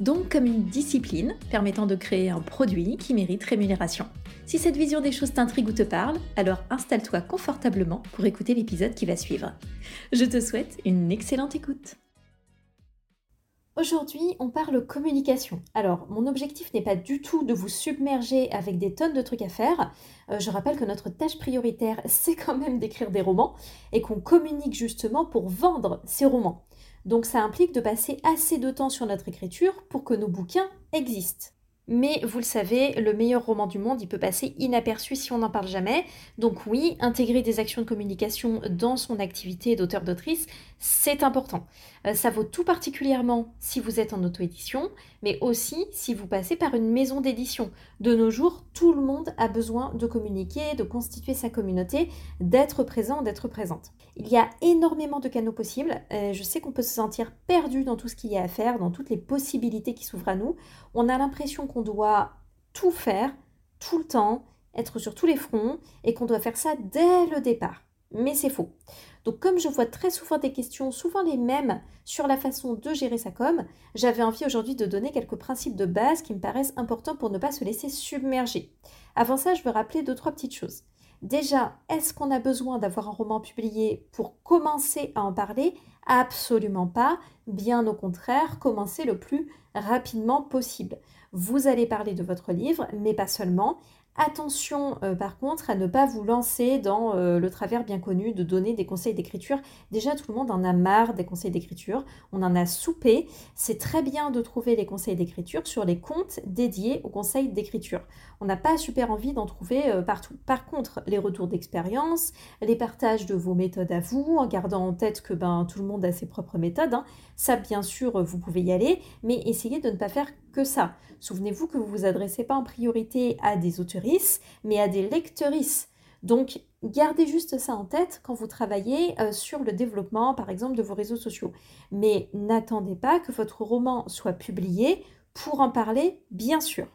Donc comme une discipline permettant de créer un produit qui mérite rémunération. Si cette vision des choses t'intrigue ou te parle, alors installe-toi confortablement pour écouter l'épisode qui va suivre. Je te souhaite une excellente écoute. Aujourd'hui, on parle communication. Alors, mon objectif n'est pas du tout de vous submerger avec des tonnes de trucs à faire. Euh, je rappelle que notre tâche prioritaire, c'est quand même d'écrire des romans et qu'on communique justement pour vendre ces romans. Donc ça implique de passer assez de temps sur notre écriture pour que nos bouquins existent. Mais vous le savez, le meilleur roman du monde, il peut passer inaperçu si on n'en parle jamais. Donc oui, intégrer des actions de communication dans son activité d'auteur-d'autrice, c'est important. Euh, ça vaut tout particulièrement si vous êtes en auto-édition, mais aussi si vous passez par une maison d'édition. De nos jours, tout le monde a besoin de communiquer, de constituer sa communauté, d'être présent, d'être présente. Il y a énormément de canaux possibles. Euh, je sais qu'on peut se sentir perdu dans tout ce qu'il y a à faire, dans toutes les possibilités qui s'ouvrent à nous. On a l'impression qu'on doit tout faire, tout le temps, être sur tous les fronts, et qu'on doit faire ça dès le départ. Mais c'est faux. Donc comme je vois très souvent des questions, souvent les mêmes, sur la façon de gérer sa com, j'avais envie aujourd'hui de donner quelques principes de base qui me paraissent importants pour ne pas se laisser submerger. Avant ça, je veux rappeler deux, trois petites choses. Déjà, est-ce qu'on a besoin d'avoir un roman publié pour commencer à en parler? Absolument pas. Bien au contraire, commencez le plus rapidement possible. Vous allez parler de votre livre, mais pas seulement. Attention euh, par contre à ne pas vous lancer dans euh, le travers bien connu de donner des conseils d'écriture. Déjà tout le monde en a marre des conseils d'écriture, on en a soupé. C'est très bien de trouver les conseils d'écriture sur les comptes dédiés aux conseils d'écriture. On n'a pas super envie d'en trouver euh, partout. Par contre, les retours d'expérience, les partages de vos méthodes à vous, en gardant en tête que ben, tout le monde a ses propres méthodes, hein, ça bien sûr vous pouvez y aller, mais essayez de ne pas faire ça. Souvenez-vous que vous ne vous adressez pas en priorité à des auteurices, mais à des lecteurices. Donc, gardez juste ça en tête quand vous travaillez euh, sur le développement, par exemple, de vos réseaux sociaux. Mais n'attendez pas que votre roman soit publié pour en parler, bien sûr.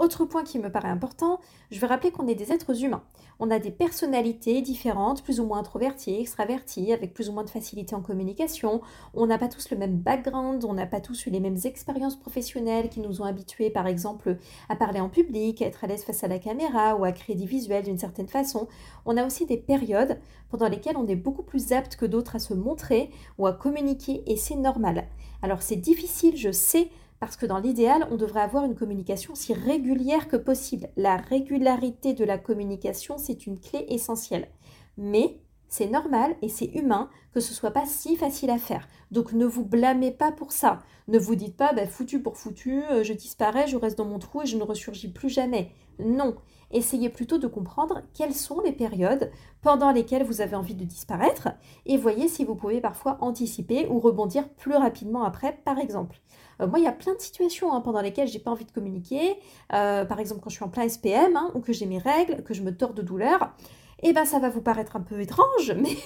Autre point qui me paraît important, je veux rappeler qu'on est des êtres humains. On a des personnalités différentes, plus ou moins introverties, extraverties, avec plus ou moins de facilité en communication. On n'a pas tous le même background, on n'a pas tous eu les mêmes expériences professionnelles qui nous ont habitués, par exemple, à parler en public, à être à l'aise face à la caméra ou à créer des visuels d'une certaine façon. On a aussi des périodes pendant lesquelles on est beaucoup plus apte que d'autres à se montrer ou à communiquer et c'est normal. Alors c'est difficile, je sais, parce que dans l'idéal, on devrait avoir une communication aussi régulière que possible. La régularité de la communication, c'est une clé essentielle. Mais c'est normal et c'est humain que ce soit pas si facile à faire. Donc ne vous blâmez pas pour ça. Ne vous dites pas bah, foutu pour foutu, euh, je disparais, je reste dans mon trou et je ne ressurgis plus jamais. Non. Essayez plutôt de comprendre quelles sont les périodes pendant lesquelles vous avez envie de disparaître et voyez si vous pouvez parfois anticiper ou rebondir plus rapidement après, par exemple. Euh, moi, il y a plein de situations hein, pendant lesquelles j'ai pas envie de communiquer. Euh, par exemple, quand je suis en plein SPM hein, ou que j'ai mes règles, que je me tords de douleur. Eh ben, ça va vous paraître un peu étrange, mais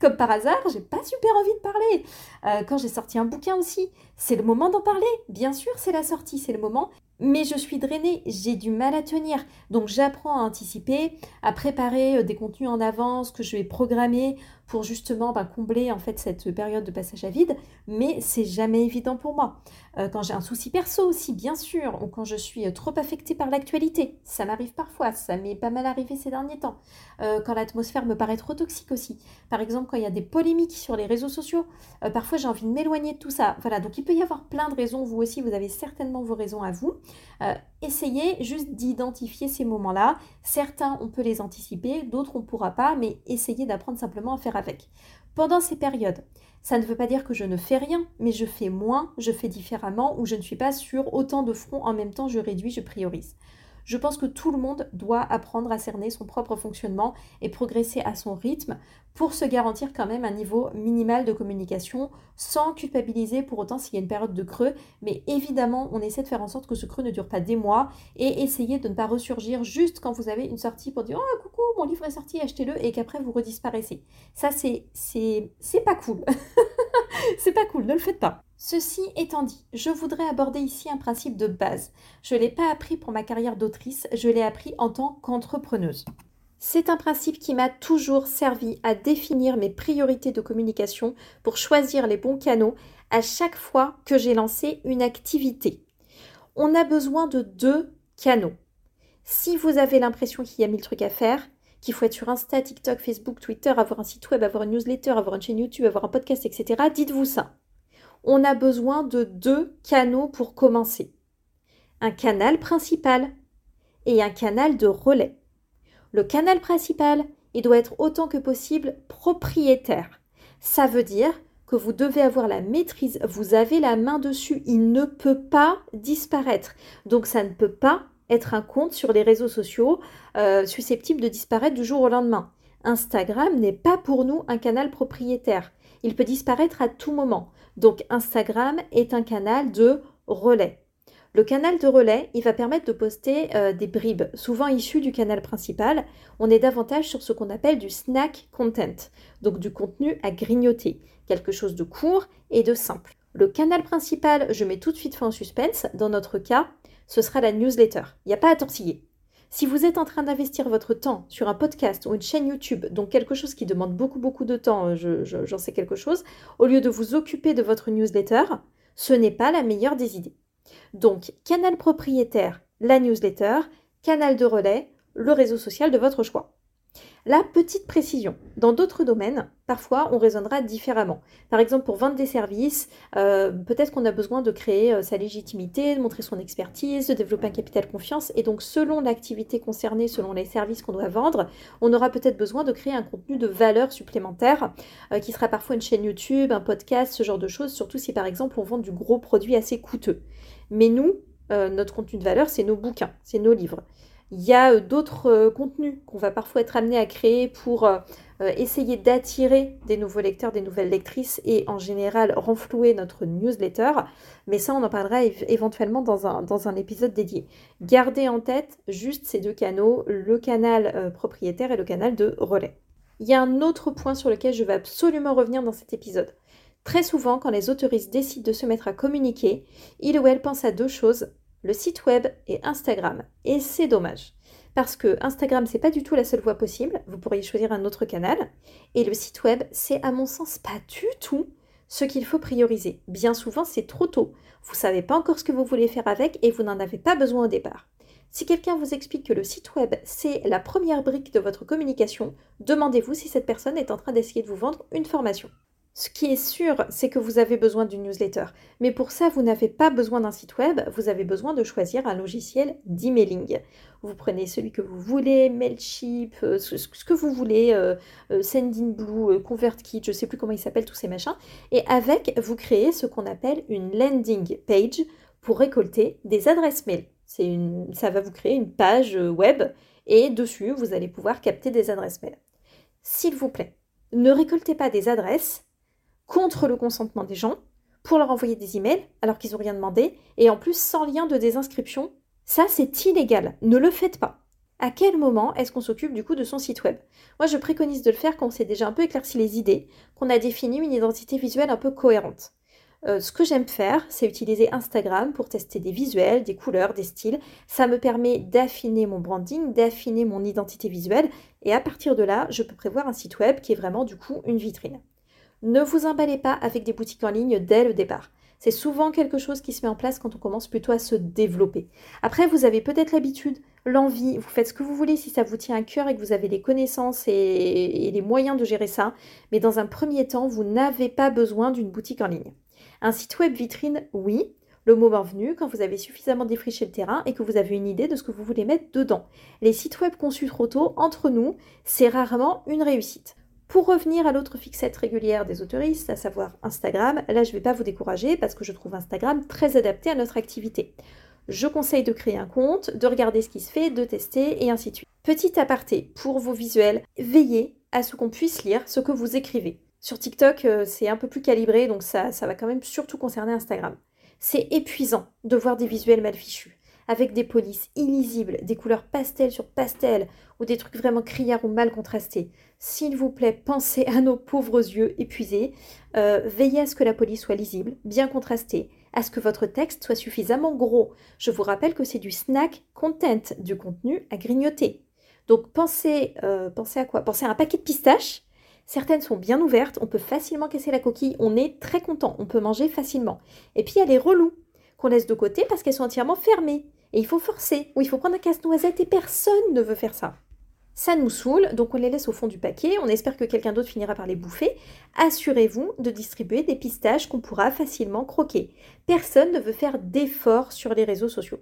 comme par hasard, j'ai pas super envie de parler. Euh, quand j'ai sorti un bouquin aussi, c'est le moment d'en parler. Bien sûr, c'est la sortie, c'est le moment mais je suis drainée, j'ai du mal à tenir. Donc j'apprends à anticiper, à préparer des contenus en avance que je vais programmer pour justement bah, combler en fait cette période de passage à vide, mais c'est jamais évident pour moi. Euh, quand j'ai un souci perso aussi, bien sûr, ou quand je suis euh, trop affectée par l'actualité, ça m'arrive parfois, ça m'est pas mal arrivé ces derniers temps. quand l'atmosphère me paraît trop toxique aussi, par exemple quand il y a des polémiques sur les réseaux sociaux, parfois j'ai envie de m'éloigner de tout ça. Voilà, donc il peut y avoir plein de raisons, vous aussi vous avez certainement vos raisons à vous. Essayez juste d'identifier ces moments-là. Certains, on peut les anticiper, d'autres, on ne pourra pas, mais essayez d'apprendre simplement à faire avec. Pendant ces périodes, ça ne veut pas dire que je ne fais rien, mais je fais moins, je fais différemment, ou je ne suis pas sur autant de fronts en même temps, je réduis, je priorise. Je pense que tout le monde doit apprendre à cerner son propre fonctionnement et progresser à son rythme pour se garantir quand même un niveau minimal de communication sans culpabiliser pour autant s'il y a une période de creux. Mais évidemment, on essaie de faire en sorte que ce creux ne dure pas des mois et essayer de ne pas ressurgir juste quand vous avez une sortie pour dire Oh coucou, mon livre est sorti, achetez-le et qu'après vous redisparaissez. Ça, c'est, c'est, c'est pas cool. c'est pas cool, ne le faites pas. Ceci étant dit, je voudrais aborder ici un principe de base. Je ne l'ai pas appris pour ma carrière d'autrice, je l'ai appris en tant qu'entrepreneuse. C'est un principe qui m'a toujours servi à définir mes priorités de communication pour choisir les bons canaux à chaque fois que j'ai lancé une activité. On a besoin de deux canaux. Si vous avez l'impression qu'il y a mille trucs à faire, qu'il faut être sur Insta, TikTok, Facebook, Twitter, avoir un site web, avoir une newsletter, avoir une chaîne YouTube, avoir un podcast, etc., dites-vous ça. On a besoin de deux canaux pour commencer. Un canal principal et un canal de relais. Le canal principal, il doit être autant que possible propriétaire. Ça veut dire que vous devez avoir la maîtrise, vous avez la main dessus, il ne peut pas disparaître. Donc ça ne peut pas être un compte sur les réseaux sociaux euh, susceptible de disparaître du jour au lendemain. Instagram n'est pas pour nous un canal propriétaire. Il peut disparaître à tout moment. Donc Instagram est un canal de relais. Le canal de relais, il va permettre de poster euh, des bribes, souvent issues du canal principal. On est davantage sur ce qu'on appelle du snack content, donc du contenu à grignoter, quelque chose de court et de simple. Le canal principal, je mets tout de suite fin au suspense. Dans notre cas, ce sera la newsletter. Il n'y a pas à tortiller. Si vous êtes en train d'investir votre temps sur un podcast ou une chaîne YouTube, donc quelque chose qui demande beaucoup beaucoup de temps, euh, j'en sais quelque chose, au lieu de vous occuper de votre newsletter, ce n'est pas la meilleure des idées. Donc, canal propriétaire, la newsletter, canal de relais, le réseau social de votre choix. La petite précision, dans d'autres domaines, parfois on raisonnera différemment. Par exemple, pour vendre des services, euh, peut-être qu'on a besoin de créer euh, sa légitimité, de montrer son expertise, de développer un capital confiance. Et donc, selon l'activité concernée, selon les services qu'on doit vendre, on aura peut-être besoin de créer un contenu de valeur supplémentaire, euh, qui sera parfois une chaîne YouTube, un podcast, ce genre de choses, surtout si par exemple on vend du gros produit assez coûteux. Mais nous, notre contenu de valeur, c'est nos bouquins, c'est nos livres. Il y a euh, d'autres euh, contenus qu'on va parfois être amené à créer pour euh, essayer d'attirer des nouveaux lecteurs, des nouvelles lectrices et en général renflouer notre newsletter. Mais ça, on en parlera éventuellement dans un, dans un épisode dédié. Gardez en tête juste ces deux canaux, le canal propriétaire et le canal de relais. Il y a un autre point sur lequel je vais absolument revenir dans cet épisode. Très souvent, quand les autoristes décident de se mettre à communiquer, ils ou elles pensent à deux choses le site web et Instagram. Et c'est dommage. Parce que Instagram, c'est pas du tout la seule voie possible. Vous pourriez choisir un autre canal. Et le site web, c'est à mon sens pas du tout ce qu'il faut prioriser. Bien souvent, c'est trop tôt. Vous savez pas encore ce que vous voulez faire avec et vous n'en avez pas besoin au départ. Si quelqu'un vous explique que le site web, c'est la première brique de votre communication, demandez-vous si cette personne est en train d'essayer de vous vendre une formation. Ce qui est sûr, c'est que vous avez besoin d'une newsletter. Mais pour ça, vous n'avez pas besoin d'un site web, vous avez besoin de choisir un logiciel d'emailing. Vous prenez celui que vous voulez, Mailchimp, euh, ce, que vous voulez, euh, euh, Sendinblue, ConvertKit, je ne sais plus comment ils s'appellent tous ces machins. Et avec, vous créez ce qu'on appelle une landing page pour récolter des adresses mail. Ça va vous créer une page web et dessus, vous allez pouvoir capter des adresses mail. S'il vous plaît, ne récoltez pas des adresses contre le consentement des gens pour leur envoyer des emails alors qu'ils n'ont rien demandé et en plus sans lien de désinscription. Ça, c'est illégal. Ne le faites pas. À quel moment est-ce qu'on s'occupe du coup de son site web? Moi, je préconise de le faire quand on s'est déjà un peu éclairci les idées, qu'on a défini une identité visuelle un peu cohérente. Euh, ce que j'aime faire, c'est utiliser Instagram pour tester des visuels, des couleurs, des styles. Ça me permet d'affiner mon branding, d'affiner mon identité visuelle, et à partir de là, je peux prévoir un site web qui est vraiment du coup une vitrine. Ne vous emballez pas avec des boutiques en ligne dès le départ. C'est souvent quelque chose qui se met en place quand on commence plutôt à se développer. Après, vous avez peut-être l'habitude, l'envie, vous faites ce que vous voulez si ça vous tient à cœur et que vous avez les connaissances et, les moyens de gérer ça. Mais dans un premier temps, vous n'avez pas besoin d'une boutique en ligne. Un site web vitrine, oui, le moment venu, quand vous avez suffisamment défriché le terrain et que vous avez une idée de ce que vous voulez mettre dedans. Les sites web conçus trop tôt, entre nous, c'est rarement une réussite. Pour revenir à l'autre fixette régulière des autoristes, à savoir Instagram, là je ne vais pas vous décourager parce que je trouve Instagram très adapté à notre activité. je conseille de créer un compte, de regarder ce qui se fait, de tester et ainsi de suite. Petit aparté, pour vos visuels, veillez à ce qu'on puisse lire ce que vous écrivez. Sur TikTok, euh, c'est un peu plus calibré, donc ça, ça va quand même surtout concerner Instagram. C'est épuisant de voir des visuels mal fichus avec des polices illisibles, des couleurs pastel sur pastel ou des trucs vraiment criards ou mal contrastés. S'il vous plaît, pensez à nos pauvres yeux épuisés. Euh, veillez à ce que la police soit lisible, bien contrastée, à ce que votre texte soit suffisamment gros. Je vous rappelle que c'est du snack content, du contenu à grignoter. Donc pensez, euh, à quoi? Pensez à un paquet de pistaches. Certaines sont bien ouvertes, on peut facilement casser la coquille, on est très content, on peut manger facilement. Et puis il y a les relous qu'on laisse de côté parce qu'elles sont entièrement fermées. Et il faut forcer, ou il faut prendre un casse-noisette et personne ne veut faire ça. Ça nous saoule, donc on les laisse au fond du paquet, on espère que quelqu'un d'autre finira par les bouffer. Assurez-vous de distribuer des pistaches qu'on pourra facilement croquer. Personne ne veut faire d'efforts sur les réseaux sociaux.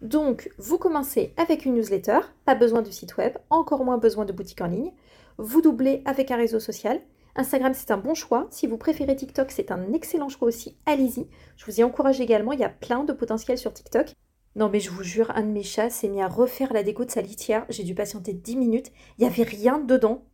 Donc, vous commencez avec une newsletter, pas besoin de site web, encore moins besoin de boutique en ligne. Vous doublez avec un réseau social. Instagram, c'est un bon choix. Si vous préférez TikTok, c'est un excellent choix aussi. Allez-y. Je vous y encourage également. Il y a plein de potentiel sur TikTok. Non mais je vous jure, un de mes chats s'est mis à refaire la déco de sa litière. J'ai dû patienter 10 minutes. Il n'y avait rien dedans.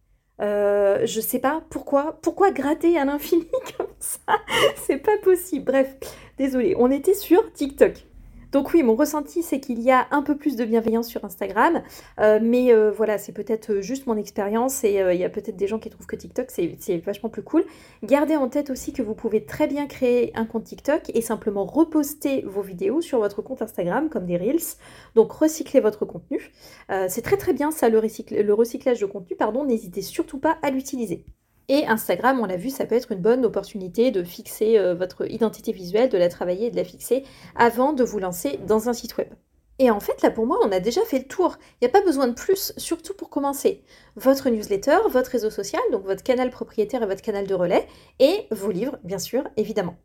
Euh, je sais pas pourquoi. Pourquoi gratter à l'infini comme ça? C'est pas possible. Bref, désolé. On était sur TikTok. Donc oui, mon ressenti, c'est qu'il y a un peu plus de bienveillance sur Instagram, euh, mais euh, voilà, c'est peut-être juste mon expérience et euh, il y a peut-être des gens qui trouvent que TikTok, c'est vachement plus cool. Gardez en tête aussi que vous pouvez très bien créer un compte TikTok et simplement reposter vos vidéos sur votre compte Instagram comme des Reels. Donc recyclez votre contenu. c'est très très bien ça, le, le recyclage de contenu, pardon, n'hésitez surtout pas à l'utiliser. Et Instagram, on l'a vu, ça peut être une bonne opportunité de fixer euh, votre identité visuelle, de la travailler et de la fixer avant de vous lancer dans un site web. Et en fait, là pour moi, on a déjà fait le tour. Il n'y a pas besoin de plus, surtout pour commencer. Votre newsletter, votre réseau social, donc votre canal propriétaire et votre canal de relais, et vos livres, bien sûr, évidemment.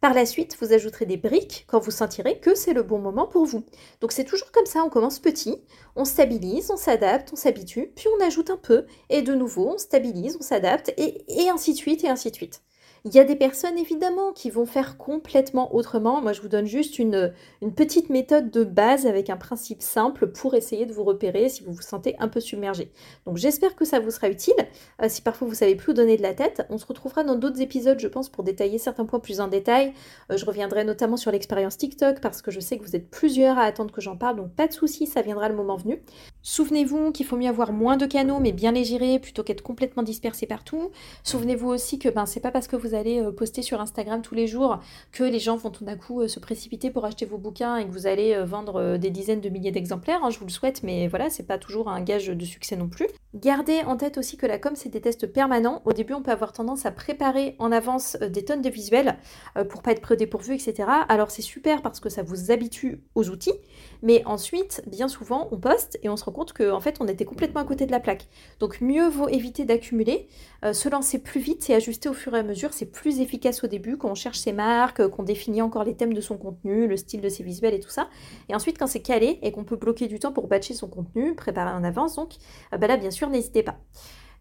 Par la suite, vous ajouterez des briques quand vous sentirez que c'est le bon moment pour vous. Donc c'est toujours comme ça, on commence petit, on stabilise, on s'adapte, on s'habitue, puis on ajoute un peu, et de nouveau, on stabilise, on s'adapte, et, ainsi de suite, et ainsi de suite. Il y a des personnes évidemment qui vont faire complètement autrement. Moi, je vous donne juste une, petite méthode de base avec un principe simple pour essayer de vous repérer si vous vous sentez un peu submergé. Donc, j'espère que ça vous sera utile. Euh, si parfois vous savez plus où donner de la tête, on se retrouvera dans d'autres épisodes, je pense, pour détailler certains points plus en détail. Euh, je reviendrai notamment sur l'expérience TikTok parce que je sais que vous êtes plusieurs à attendre que j'en parle, donc pas de souci, ça viendra le moment venu. Souvenez-vous qu'il faut mieux avoir moins de canaux mais bien les gérer plutôt qu'être complètement dispersé partout. Souvenez-vous aussi que ben c'est pas parce que vous allez euh, poster sur Instagram tous les jours que les gens vont tout d'un coup euh, se précipiter pour acheter vos bouquins et que vous allez euh, vendre des dizaines de milliers d'exemplaires. Hein, je vous le souhaite, mais voilà, c'est pas toujours un gage de succès non plus. Gardez en tête aussi que la com c'est des tests permanents. Au début, on peut avoir tendance à préparer en avance des tonnes de visuels pour pas être près dépourvu, etc. Alors c'est super parce que ça vous habitue aux outils, mais ensuite, bien souvent, on poste et on se rend compte qu'en en fait, on était complètement à côté de la plaque. Donc mieux vaut éviter d'accumuler, se lancer plus vite et ajuster au fur et à mesure. C'est plus efficace au début quand on cherche ses marques, qu'on définit encore les thèmes de son contenu, le style de ses visuels et tout ça. Et ensuite, quand c'est calé et qu'on peut bloquer du temps pour batcher son contenu, préparer en avance, donc bah là, bien sûr, n'hésitez pas.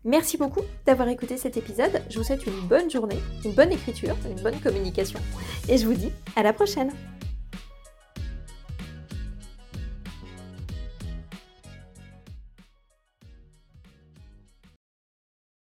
Merci beaucoup d'avoir écouté cet épisode. Je vous souhaite une bonne journée, une bonne écriture, une bonne communication. Et je vous dis à la prochaine